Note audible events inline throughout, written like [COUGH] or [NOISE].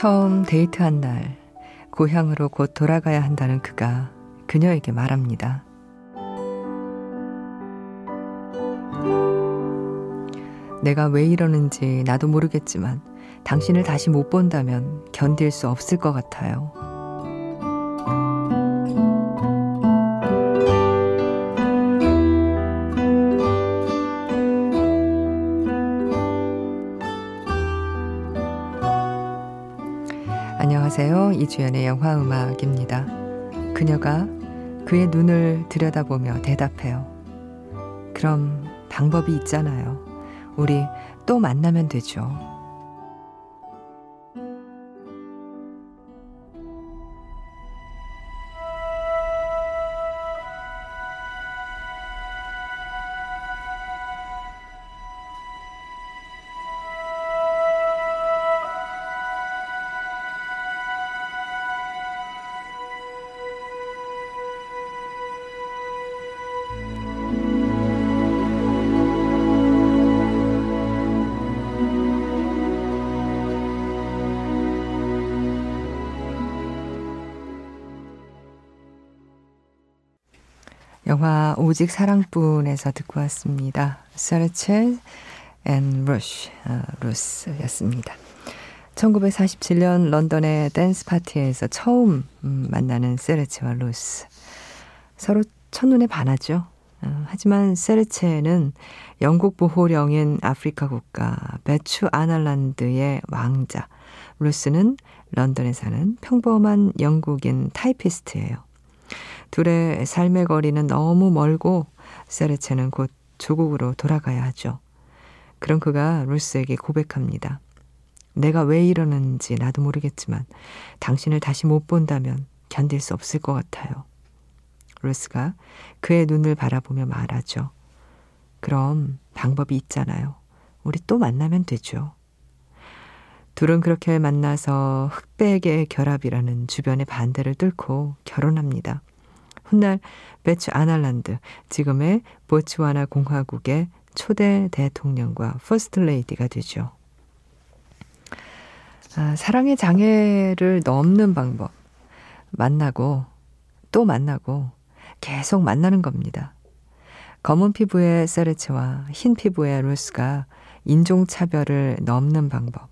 처음 데이트한 날, 고향으로 곧 돌아가야 한다는 그가 그녀에게 말합니다. 내가 왜 이러는지 나도 모르겠지만 당신을 다시 못 본다면 견딜 수 없을 것 같아요. 안녕하세요. 이주연의 영화 음악입니다. 그녀가 그의 눈을 들여다보며 대답해요. 그럼 방법이 있잖아요. 우리 또 만나면 되죠. 오직 사랑뿐에서 듣고 왔습니다. 세르체 and 루시, 어, 루스였습니다. 1947년 런던의 댄스 파티에서 처음 음, 만나는 세르체와 루스. 서로 첫눈에 반하죠. 어, 하지만 세르체는 영국 보호령인 아프리카 국가 베추아날란드의 왕자. 루스는 런던에 사는 평범한 영국인 타이피스트예요. 둘의 삶의 거리는 너무 멀고 세레체는 곧 조국으로 돌아가야 하죠. 그럼 그가 루스에게 고백합니다. 내가 왜 이러는지 나도 모르겠지만 당신을 다시 못 본다면 견딜 수 없을 것 같아요. 루스가 그의 눈을 바라보며 말하죠. 그럼 방법이 있잖아요. 우리 또 만나면 되죠. 둘은 그렇게 만나서 흑백의 결합이라는 주변의 반대를 뚫고 결혼합니다. 훗날 베추아날란드, 지금의 보츠와나 공화국의 초대 대통령과 퍼스트 레이디가 되죠. 아, 사랑의 장애를 넘는 방법. 만나고 또 만나고 계속 만나는 겁니다. 검은 피부의 세르체와 흰 피부의 루스가 인종차별을 넘는 방법.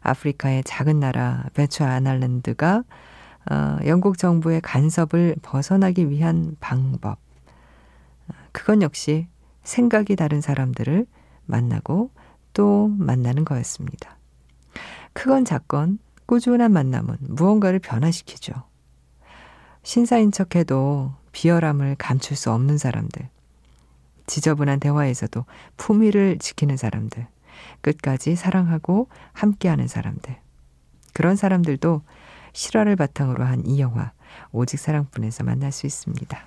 아프리카의 작은 나라 베추아날란드가 어, 영국 정부의 간섭을 벗어나기 위한 방법. 그건 역시 생각이 다른 사람들을 만나고 또 만나는 거였습니다. 크건 작건 꾸준한 만남은 무언가를 변화시키죠. 신사인 척해도 비열함을 감출 수 없는 사람들. 지저분한 대화에서도 품위를 지키는 사람들. 끝까지 사랑하고 함께하는 사람들. 그런 사람들도 실화를 바탕으로 한 이 영화 오직 사랑뿐에서 만날 수 있습니다.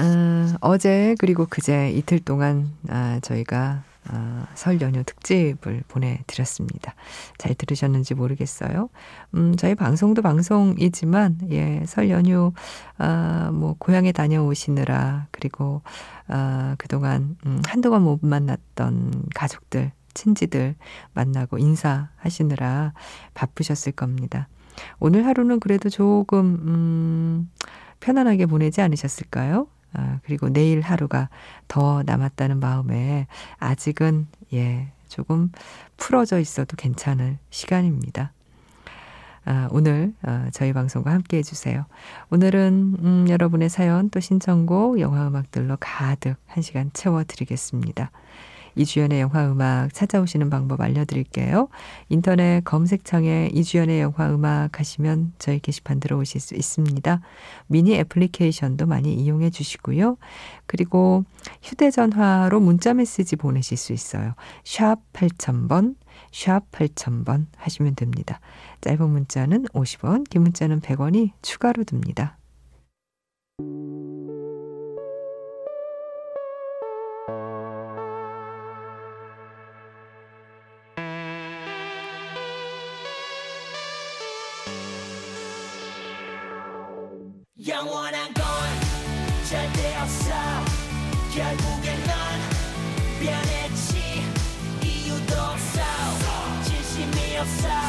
어, 어제 그리고 그제 이틀 동안 아, 저희가 어, 설 연휴 특집을 보내드렸습니다. 잘 들으셨는지 모르겠어요. 음, 저희 방송도 방송이지만, 예, 설 연휴, 아, 뭐, 고향에 다녀오시느라, 그리고, 아, 그동안, 음, 한동안 못 만났던 가족들, 친지들 만나고 인사하시느라 바쁘셨을 겁니다. 오늘 하루는 그래도 조금, 음, 편안하게 보내지 않으셨을까요? 아, 그리고 내일 하루가 더 남았다는 마음에 아직은, 예, 조금 풀어져 있어도 괜찮을 시간입니다. 아, 오늘 어, 저희 방송과 함께 해주세요. 오늘은 음, 여러분의 사연 또 신청곡 영화 음악들로 가득 한 시간 채워드리겠습니다. 이주연의 영화 음악 찾아오시는 방법 알려드릴게요. 인터넷 검색창에 이주연의 영화 음악 하시면 저희 게시판 들어오실 수 있습니다. 미니 애플리케이션도 많이 이용해 주시고요. 그리고 휴대전화로 문자 메시지 보내실 수 있어요. 샵 8000번, 샵 8000번 하시면 됩니다. 짧은 문자는 50원, 긴 문자는 100원이 추가로 듭니다. 영원한 건 절대 없어. 결국엔 넌 변했지. 이유도 없어. 없어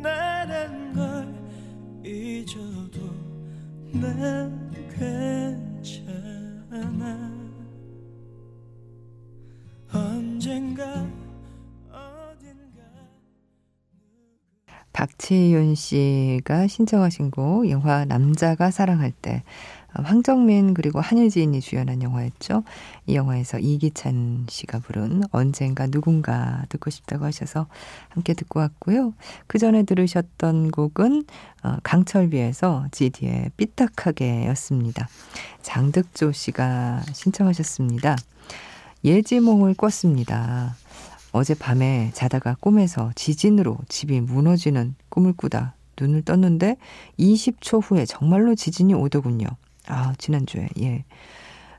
나란 걸 잊어도 난 괜찮아. 언젠가 박치윤 씨가 신청하신 곡 영화 남자가 사랑할 때. 어, 황정민 그리고 한유진이 주연한 영화였죠. 이 영화에서 이기찬 씨가 부른 언젠가 누군가 듣고 싶다고 하셔서 함께 듣고 왔고요. 그 전에 들으셨던 곡은 어, 강철비에서 GD의 삐딱하게였습니다. 장득조 씨가 신청하셨습니다. 예지몽을 꿨습니다. 어젯밤에 자다가 꿈에서 지진으로 집이 무너지는 꿈을 꾸다 눈을 떴는데 20초 후에 정말로 지진이 오더군요. 아, 지난주에, 예.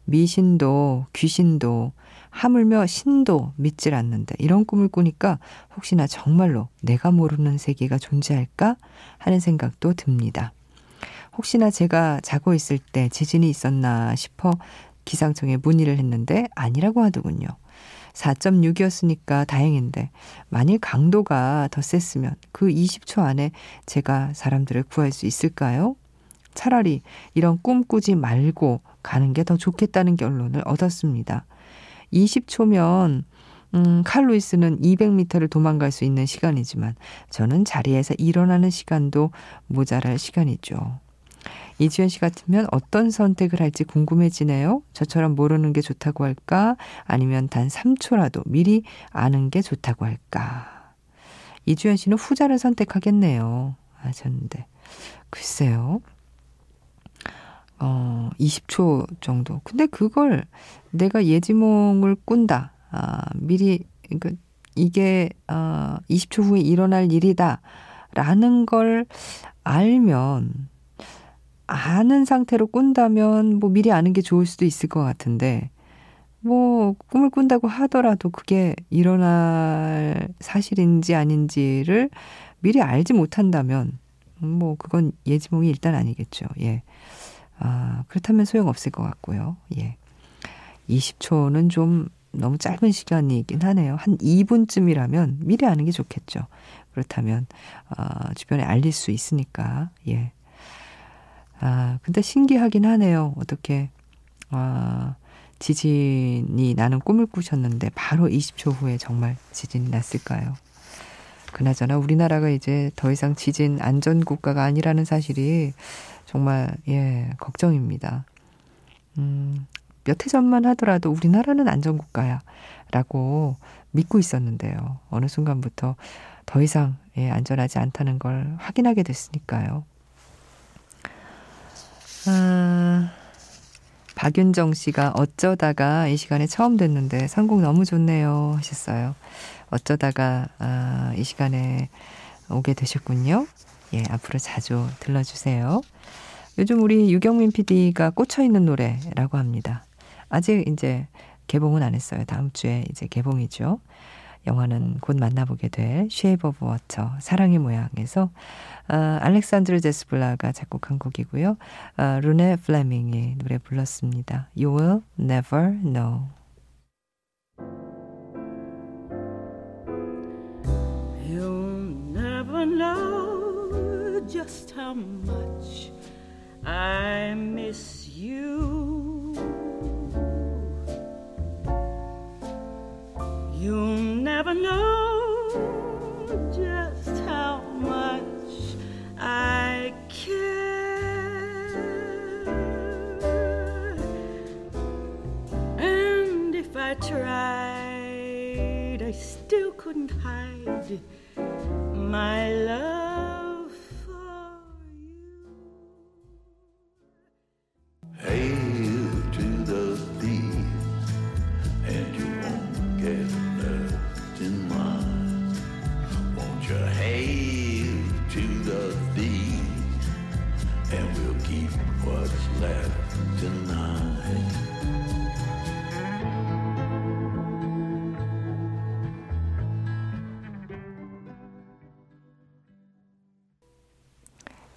미신도, 귀신도, 하물며 신도 믿질 않는데 이런 꿈을 꾸니까 혹시나 정말로 내가 모르는 세계가 존재할까 하는 생각도 듭니다. 혹시나 제가 자고 있을 때 지진이 있었나 싶어 기상청에 문의를 했는데 아니라고 하더군요. 4.6이었으니까 다행인데 만일 강도가 더 셌으면 그 20초 안에 제가 사람들을 구할 수 있을까요? 차라리 이런 꿈 꾸지 말고 가는 게 더 좋겠다는 결론을 얻었습니다. 20초면 음, 칼로이스는 200m를 도망갈 수 있는 시간이지만 저는 자리에서 일어나는 시간도 모자랄 시간이죠. 이지연 씨 같으면 어떤 선택을 할지 궁금해지네요. 저처럼 모르는 게 좋다고 할까? 아니면 단 3초라도 미리 아는 게 좋다고 할까? 이주연 씨는 후자를 선택하겠네요. 하셨는데. 글쎄요. 어, 20초 정도. 근데 그걸 내가 예지몽을 꾼다. 아, 미리, 그, 이게, 어, 20초 후에 일어날 일이다. 라는 걸 알면, 아는 상태로 꾼다면 뭐 미리 아는 게 좋을 수도 있을 것 같은데 뭐 꿈을 꾼다고 하더라도 그게 일어날 사실인지 아닌지를 미리 알지 못한다면 뭐 그건 예지몽이 일단 아니겠죠. 예. 아, 그렇다면 소용없을 것 같고요. 예. 20초는 좀 너무 짧은 시간이긴 하네요. 한 2분쯤이라면 미리 아는 게 좋겠죠. 그렇다면 어, 주변에 알릴 수 있으니까 예. 아, 근데 신기하긴 하네요. 어떻게, 아, 지진이 나는 꿈을 꾸셨는데 바로 20초 후에 정말 지진이 났을까요? 그나저나 우리나라가 이제 더 이상 지진 안전 국가가 아니라는 사실이 정말, 예, 걱정입니다. 음, 몇 해 전만 하더라도 우리나라는 안전 국가야. 라고 믿고 있었는데요. 어느 순간부터 더 이상, 예, 안전하지 않다는 걸 확인하게 됐으니까요. 아, 박윤정 씨가 어쩌다가 이 시간에 처음 됐는데 선곡 너무 좋네요 하셨어요. 어쩌다가 아, 이 시간에 오게 되셨군요. 예, 앞으로 자주 들러주세요. 요즘 우리 유경민 PD가 꽂혀 있는 노래라고 합니다. 아직 이제 개봉은 안 했어요. 다음 주에 이제 개봉이죠. 영화는 곧 만나보게 될 Shape of Water 사랑의 모양에서 어, 알렉상드르 데스플라가 작곡한 곡이고요. 어, 르네 플레밍이 노래 불렀습니다. You will never know. You'll never know just how much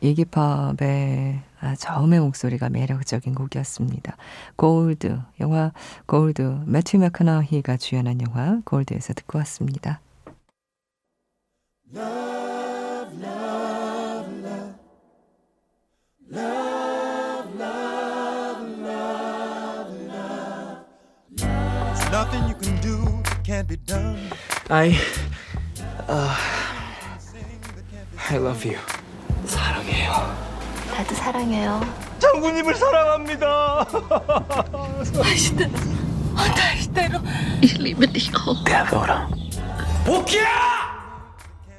이기팝의 아, 저음의 목소리가 매력적인 곡이었습니다. 골드, 영화 골드, 매튜 맥커너히가 주연한 영화 골드에서 듣고 왔습니다. Nothing you can do that can't be done. I uh, I love you. 사랑해요. 나도 사랑해요. 장군님을 사랑합니다. Ich liebe dich auch. 대보라. 복희야!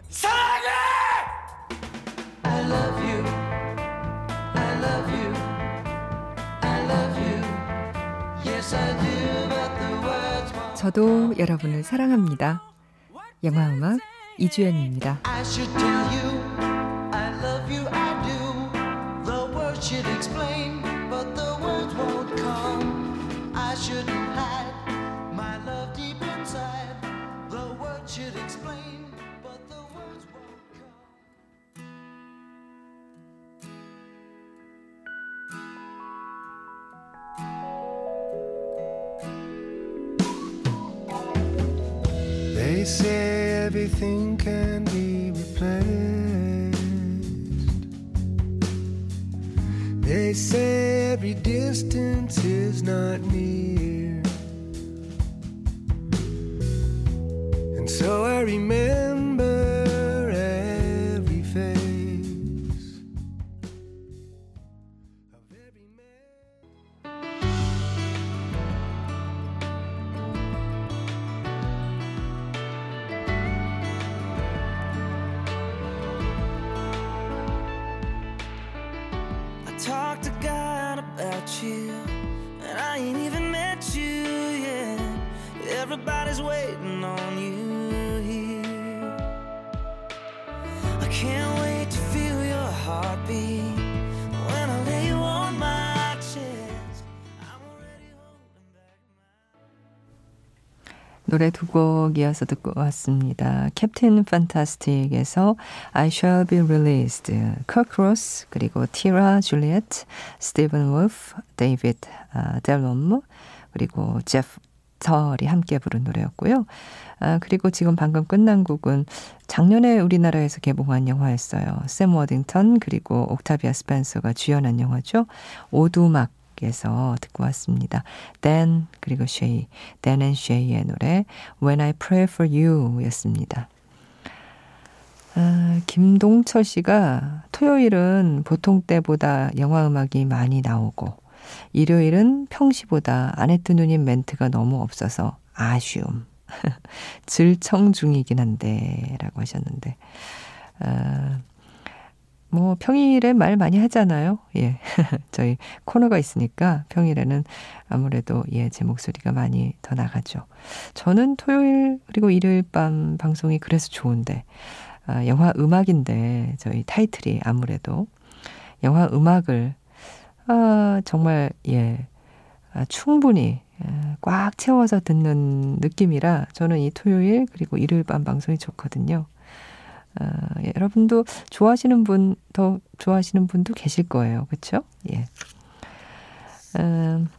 사랑해! 저도 여러분을 사랑합니다. 영화 음악 이주연입니다. I should tell you everything can be replaced. They say every distance is not near. And so I remember 노래 두 곡 이어서 듣고 왔습니다. Captain Fantastic에서 I Shall Be Released, 커크 로스, 그리고 티라 줄리엣, 스티븐 데이비드 아, 델롬, 그리고 제프 털이 함께 부른 노래였고요. 아, 그리고 지금 방금 끝난 곡은 작년에 우리나라에서 개봉한 영화였어요. 샘 워딩턴 그리고 옥타비아 스펜서가 주연한 영화죠. 오두막 에서 듣고 왔습니다. Dan 그리고 Shay, Dan and Shay의 노래 When I Pray for You 였습니다. 아, 김동철 씨가 토요일은 보통 때보다 영화 음악이 많이 나오고 일요일은 평시보다 아네트 누님 멘트가 너무 없어서 아쉬움. [LAUGHS] 질청 중이긴 한데 라고 하셨는데 아, 뭐 평일에 말 많이 하잖아요. 예. [LAUGHS] 저희 코너가 있으니까 평일에는 아무래도 예, 제 목소리가 많이 더 나가죠. 저는 토요일 그리고 일요일 밤 방송이 그래서 좋은데 아, 영화 음악인데 저희 타이틀이 아무래도 영화 음악을 아, 정말 예. 아, 충분히 예, 꽉 채워서 듣는 느낌이라 저는 이 토요일 그리고 일요일 밤 방송이 좋거든요. 아, 예, 여러분도 좋아하시는 분, 더 좋아하시는 분도 계실 거예요. 그렇죠? 예. 음,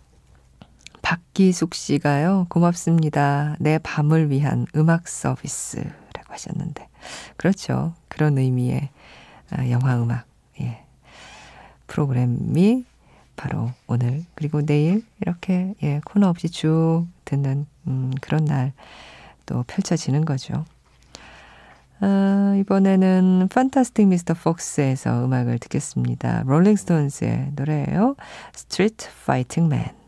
박기숙 씨가요. 고맙습니다. 내 밤을 위한 음악 서비스라고 하셨는데. 그렇죠. 그런 의미의 아, 영화 음악. 예. 프로그램이 바로 오늘 그리고 내일 이렇게 예, 코너 없이 쭉 듣는 음, 그런 날 또 펼쳐지는 거죠. 아, 이번에는 판타스틱 미스터 폭스에서 음악을 듣겠습니다. 롤링스톤스의 노래예요. Street Fighting Man.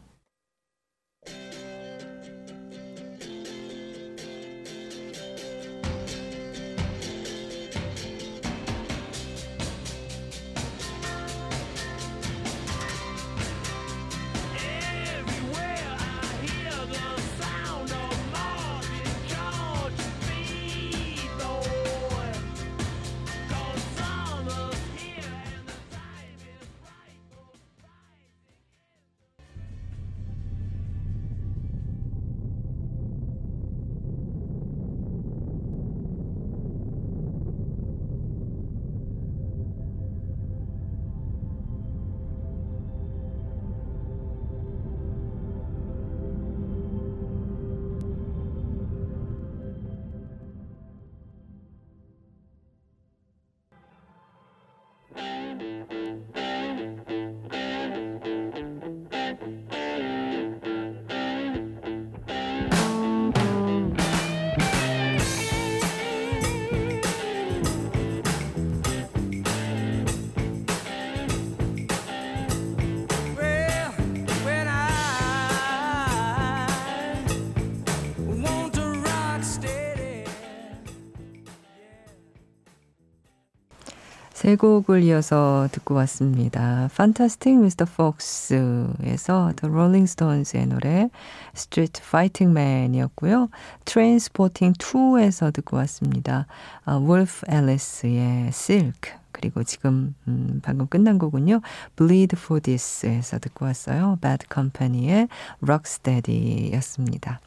세 곡을 이어서 듣고 왔습니다. Fantastic Mr. Fox에서 The Rolling Stones의 노래 Street Fighting Man이었고요. Trainspotting 2에서 듣고 왔습니다. uh, Wolf Alice의 Silk 그리고 지금 음, 방금 끝난 곡은요. Bleed for This에서 듣고 왔어요. Bad Company의 Rocksteady였습니다.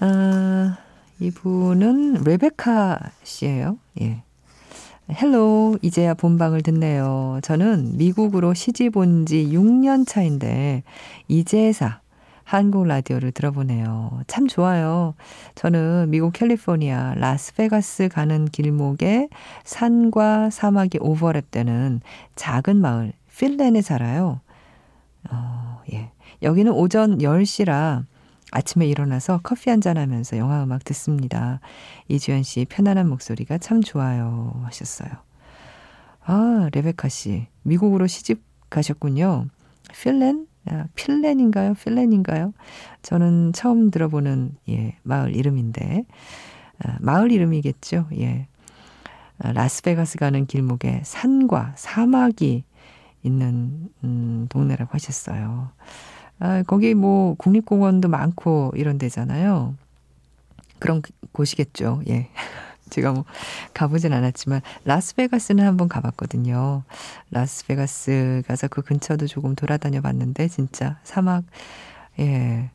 아, 이분은 레베카 씨예요. 예. Hello, 이제야 본방을 듣네요. 저는 미국으로 시집 온 지 6년 차인데, 이제사 한국 라디오를 들어보네요. 참 좋아요. 저는 미국 캘리포니아 라스베가스 가는 길목에 산과 사막이 오버랩되는 작은 마을 필랜에 살아요. 어, 예. 여기는 오전 10시라 아침에 일어나서 커피 한잔 하면서 영화 음악 듣습니다. 이주연 씨 편안한 목소리가 참 좋아요 하셨어요. 아, 레베카 씨. 미국으로 시집 가셨군요. 필렌? 아, 필렌인가요? 필렌인가요? 저는 처음 들어보는 예, 마을 이름인데 아, 마을 이름이겠죠. 예. 아, 라스베가스 가는 길목에 산과 사막이 있는 음, 동네라고 하셨어요. 아, 거기 뭐 국립공원도 많고 이런 데잖아요. 그런 곳이겠죠. 예. [LAUGHS] 제가 뭐 가보진 않았지만 라스베가스는 한번 가봤거든요. 라스베가스 가서 그 근처도 조금 돌아다녀 봤는데 진짜 사막 예.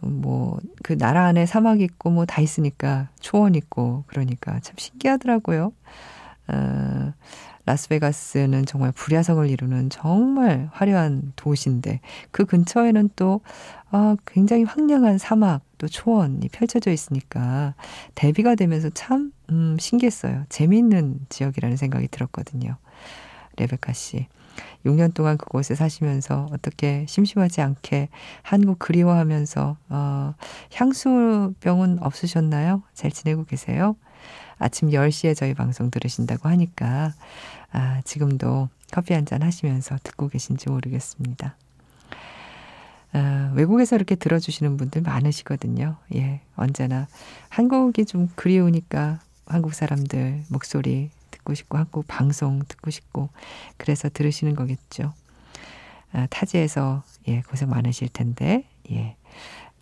뭐 그 나라 안에 사막 있고 뭐 다 있으니까 초원 있고 그러니까 참 신기하더라고요. 어, 라스베가스는 정말 불야성을 이루는 정말 화려한 도시인데 그 근처에는 또 아, 굉장히 황량한 사막 또 초원이 펼쳐져 있으니까 대비가 되면서 참 음, 신기했어요. 재미있는 지역이라는 생각이 들었거든요. 레베카 씨. 6년 동안 그곳에 사시면서 어떻게 심심하지 않게 한국 그리워하면서 어, 향수병은 없으셨나요? 잘 지내고 계세요? 아침 10시에 저희 방송 들으신다고 하니까 아, 지금도 커피 한 잔 하시면서 듣고 계신지 모르겠습니다. 아, 외국에서 이렇게 들어주시는 분들 많으시거든요. 예, 언제나 한국이 좀 그리우니까 한국 사람들 목소리 듣고 싶고 한국 방송 듣고 싶고 그래서 들으시는 거겠죠. 아, 타지에서 예, 고생 많으실 텐데 예,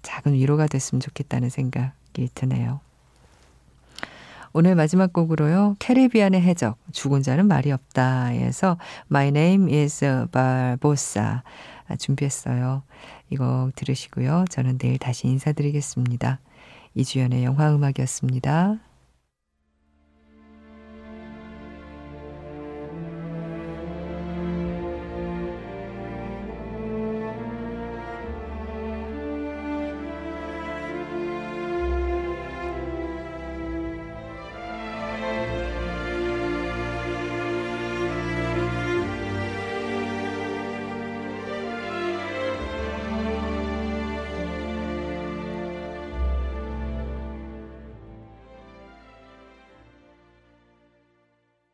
작은 위로가 됐으면 좋겠다는 생각이 드네요. 오늘 마지막 곡으로요. 캐리비안의 해적 죽은 자는 말이 없다에서 My Name is Barbosa 준비했어요. 이거 들으시고요. 저는 내일 다시 인사드리겠습니다. 이주연의 영화음악이었습니다.